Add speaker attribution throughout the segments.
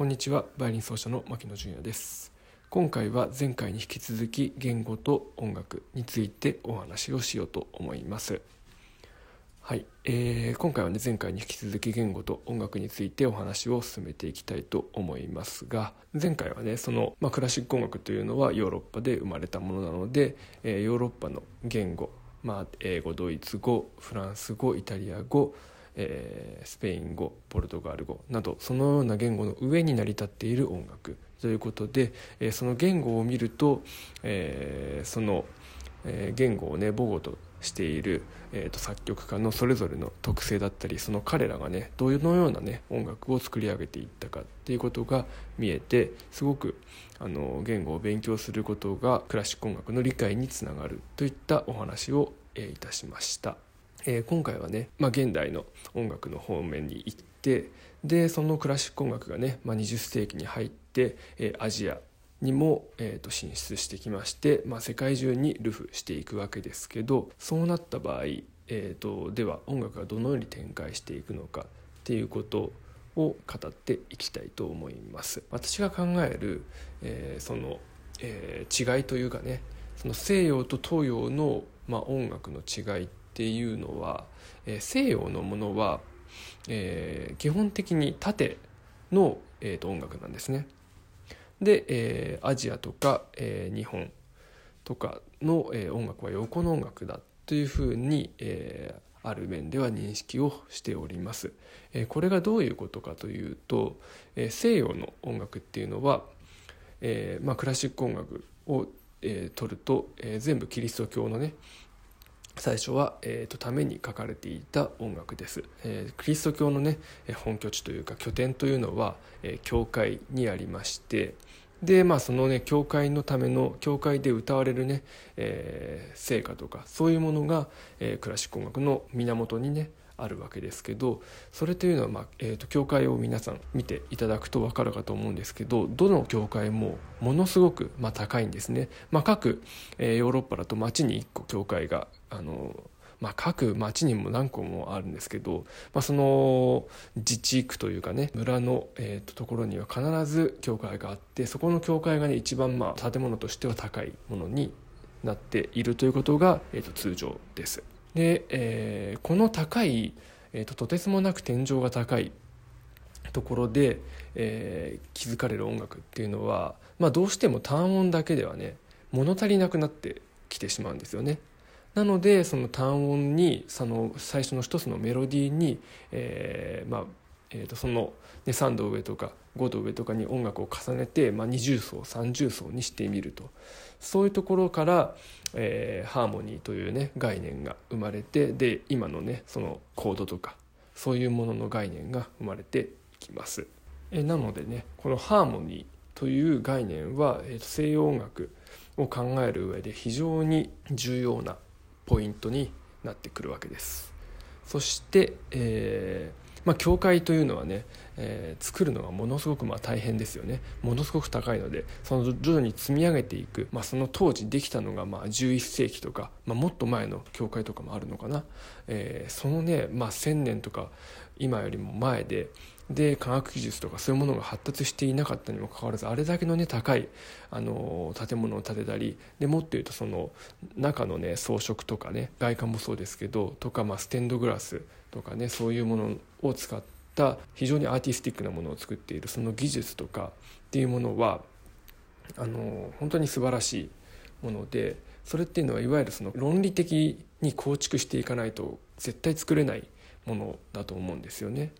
Speaker 1: こんにちは。バイオリン奏者の牧野純也です。今回は前回に引き続き言語と音楽についてお話をしようと思います。はい、えー、今回はね前回に引き続き言語と音楽についてお話を進めていきたいと思いますが前回はねその、まあ、クラシック音楽というのはヨーロッパで生まれたものなので、えー、ヨーロッパの言語、まあ、英語ドイツ語フランス語イタリア語えー、スペイン語ポルトガル語などそのような言語の上に成り立っている音楽ということで、えー、その言語を見ると、えー、その、え言語をね母語としている、えーと、作曲家のそれぞれの特性だったりその彼らがねどのようなね音楽を作り上げていったかっていうことが見えてすごくあの言語を勉強することがクラシック音楽の理解につながるといったお話を、えー、いたしました。えー、今回はね、まあ、現代の音楽の方面に行ってでそのクラシック音楽がね、まあ、20世紀に入って、えー、アジアにも、えー、と進出してきまして、まあ、世界中に流布していくわけですけどそうなった場合、えーと、では音楽がどのように展開していくのかっていうことを語っていきたいと思います。私が考える、えー、その、えー、違いというかねその西洋と東洋の、まあ、音楽の違いってていうのは、えー、西洋のものは、えー、基本的に縦の、えーと、音楽なんですね。で、えー、アジアとか、えー、日本とかの、えー、音楽は横の音楽だというふうに、えー、ある面では認識をしております。えー、これがどういうことかというと、えー、西洋の音楽っていうのは、えーまあ、クラシック音楽を、えー、取ると、えー、全部キリスト教のね最初は、えーと、ために書かれていた音楽です、えー、キリスト教のね本拠地というか拠点というのは、えー、教会にありましてでまあそのね教会のための教会で歌われるね、えー、聖歌とかそういうものが、えー、クラシック音楽の源にねあるわけですけどそれというのは、まあえーと、教会を皆さん見ていただくと分かるかと思うんですけどどの教会もものすごく、まあ、高いんですね、まあ、各、えー、ヨーロッパだと町に1個教会があのまあ、各町にも何個もあるんですけど、まあ、その自治区というかね村の、えー、とところには必ず教会があってそこの教会がね一番まあ建物としては高いものになっているということが、えー、と通常です。で、えー、この高い、えーと、とてつもなく天井が高いところで、えー、気づかれる音楽っていうのは、まあ、どうしても単音だけではね物足りなくなってきてしまうんですよね。なのでその単音にその最初の一つのメロディーに、えーまあえー、とその、ね、3度上とか5度上とかに音楽を重ねて、まあ、20層30層にしてみるとそういうところから、えー、ハーモニーというね概念が生まれてで今のねそのコードとかそういうものの概念が生まれていきます。えー、なのでねこのハーモニーという概念は、えー、西洋音楽を考える上で非常に重要なポイントになってくるわけです。そして、えーまあ、教会というのはね、えー、作るのがものすごくまあ大変ですよね。ものすごく高いのでその徐々に積み上げていく、まあ、その当時できたのがまあ11世紀とか、まあ、もっと前の教会とかもあるのかな、えー、そのね、まあ、1,000年とか今よりも前でで科学技術とかそういうものが発達していなかったにもかかわらずあれだけのね高いあの建物を建てたりでもっと言うとその中のね装飾とかね外観もそうですけどとかまあステンドグラスとかねそういうものを使った非常にアーティスティックなものを作っているその技術とかっていうものはあの本当に素晴らしいものでそれっていうのはいわゆるその論理的に構築していかないと絶対作れないものだと思うんですよね。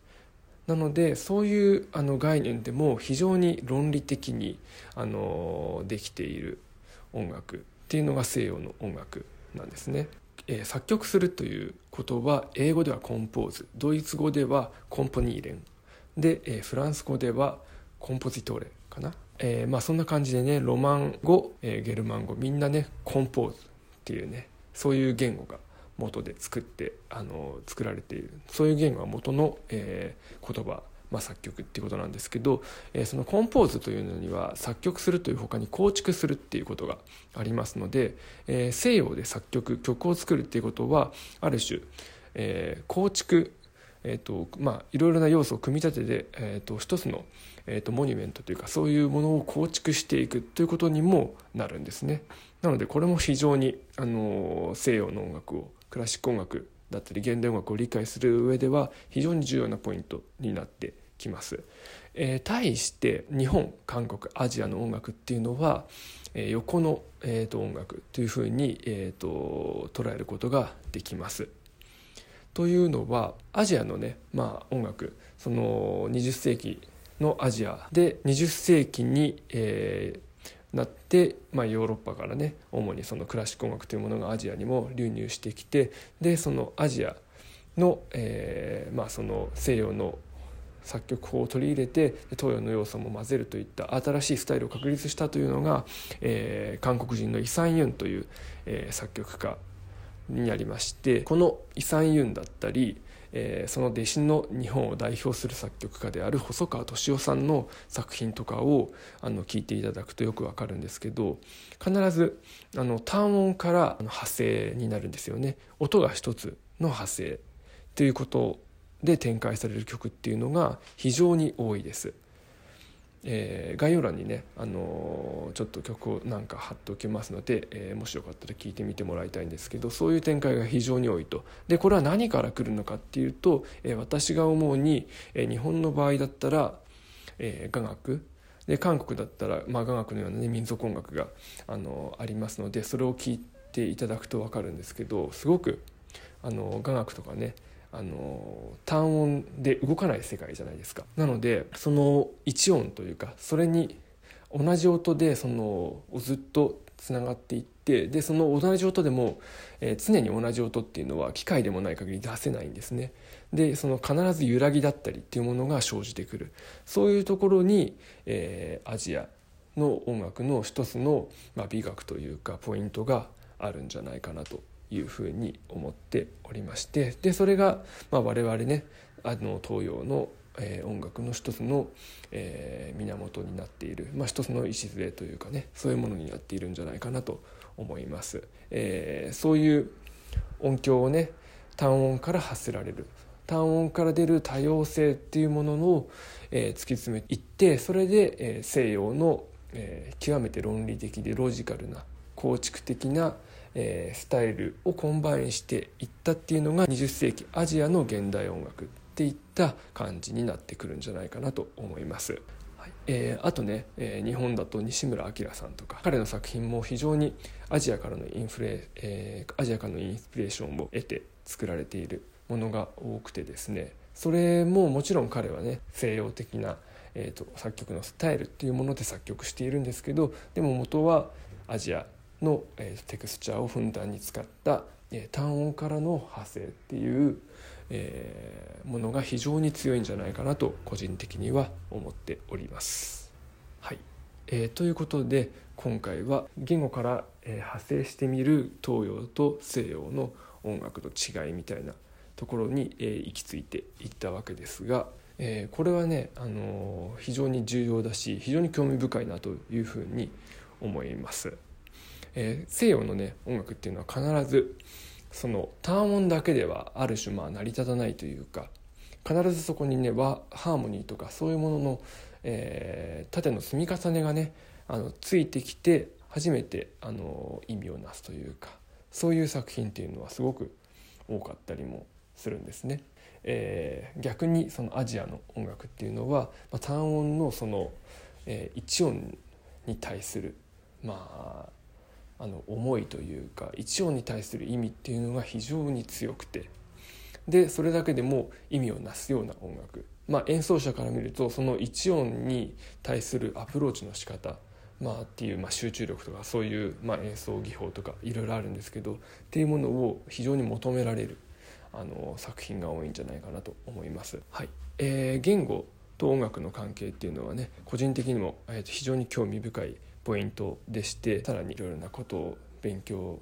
Speaker 1: なのでそういうあの概念でも非常に論理的にあのできている音楽っていうのが西洋の音楽なんですね。え、作曲するということは英語ではコンポーズ。ドイツ語ではコンポニーレン。で、え、フランス語ではコンポジトーレかな、えー、まあそんな感じでねロマン語、え、ゲルマン語。みんなねコンポーズっていうねそういう言語が元で作ってあの作られている。そういう言語が元の、えー、言葉。まあ、作曲っていうことなんですけど、えー、そのコンポーズというのには作曲するというほかに構築するっていうことがありますので、えー、西洋で作曲曲を作るっていうことはある種、えー、構築えーとまあ、いろいろな要素を組み立てて、えーと、一つのえーと、モニュメントというかそういうものを構築していくということにもなるんですね。なのでこれも非常にあの西洋の音楽をクラシック音楽だったり現代音楽を理解する上では非常に重要なポイントになってきます。えー、対して日本韓国アジアの音楽っていうのは、えー、横の、えーと、音楽というふうに、えーと、捉えることができます。というのはアジアのね、まあ、音楽その20世紀のアジアで20世紀に、えー、なって、まあ、ヨーロッパからね主にそのクラシック音楽というものがアジアにも流入してきてでそのアジアの,、えーまあ、その西洋の作曲法を取り入れて東洋の要素も混ぜるといった新しいスタイルを確立したというのが、えー、韓国人のイ・サン・ユンという、えー、作曲家にありましてこのイ・サン・ユンだったり、えー、その弟子の日本を代表する作曲家である細川敏夫さんの作品とかをあの聞いていただくとよくわかるんですけど必ずあの単音から派生になるんですよね音が一つの派生ということで展開される曲っていうのが非常に多いです。えー、概要欄にね、あのー、ちょっと曲をなんか貼っておきますので、えー、もしよかったら聴いてみてもらいたいんですけどそういう展開が非常に多いと。でこれは何から来るのかっていうと、え私が思うに、え日本の場合だったら、え雅楽。で韓国だったら、まあ、雅楽のような、ね、民族音楽が、あのありますのでそれを聴いていただくと分かるんですけどすごく、あの雅楽とかねあの単音で動かない世界じゃないですか。なのでその一音というかそれに同じ音でそのずっとつながっていってでその同じ音でも、えー、常に同じ音っていうのは機械でもない限り出せないんですね。でその必ず揺らぎだったりっていうものが生じてくる。そういうところに、えー、アジアの音楽の一つの、まあ、美学というかポイントがあるんじゃないかなというふうに思っておりましてでそれが、まあ、我々ねあの東洋の、え、音楽の一つの、え、源になっている、まあ、一つの礎というかねそういうものになっているんじゃないかなと思います。えー、そういう音響をね単音から発せられる単音から出る多様性っていうものを、えー、突き詰めていってそれで、えー、西洋の、えー、極めて論理的でロジカルな構築的な、えー、スタイルをコンバインしていったっていうのが20世紀アジアの現代音楽っていった感じになってくるんじゃないかなと思います。はいえー、あとね、えー、日本だと西村朗さんとか彼の作品も非常にアジアからのインフレ、えー、アジアからのインスピレーションを得て作られているものが多くてですねそれももちろん彼はね西洋的な、えーと作曲のスタイルっていうもので作曲しているんですけどでも元はアジアの、えー、テクスチャーをふんだんに使った、えー、単音からの派生っていう、えー、ものが非常に強いんじゃないかなと個人的には思っております。はいえー、ということで今回は言語から、えー、派生してみる東洋と西洋の音楽の違いみたいなところに、えー、行き着いていったわけですが、えー、これはね、あのー、非常に重要だし非常に興味深いなというふうに思います。えー、西洋のね音楽っていうのは必ずその単音だけではある種まあ成り立たないというか必ずそこにねハーモニーとかそういうものの、えー、縦の積み重ねがねあのついてきて初めてあの意味をなすというかそういう作品っていうのはすごく多かったりもするんですね。えー、逆にそのアジアの音楽っていうのは、まあ、単音のその、えー、一音に対するまああの思いというか一音に対する意味っていうのが非常に強くて。でそれだけでも意味をなすような音楽、まあ、演奏者から見るとその一音に対するアプローチの仕方まあ、っていう、まあ、集中力とかそういう、まあ、演奏技法とかいろいろあるんですけどっていうものを非常に求められるあの作品が多いんじゃないかなと思います。はい。えー、言語と音楽の関係っていうのはね個人的にも、非常に興味深いポイントでしてさらにいろいろなことを勉強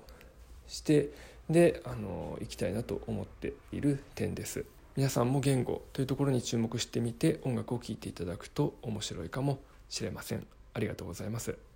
Speaker 1: してであの行きたいなと思っている点です。皆さんも言語というところに注目してみて音楽を聴いていただくと面白いかもしれません。ありがとうございます。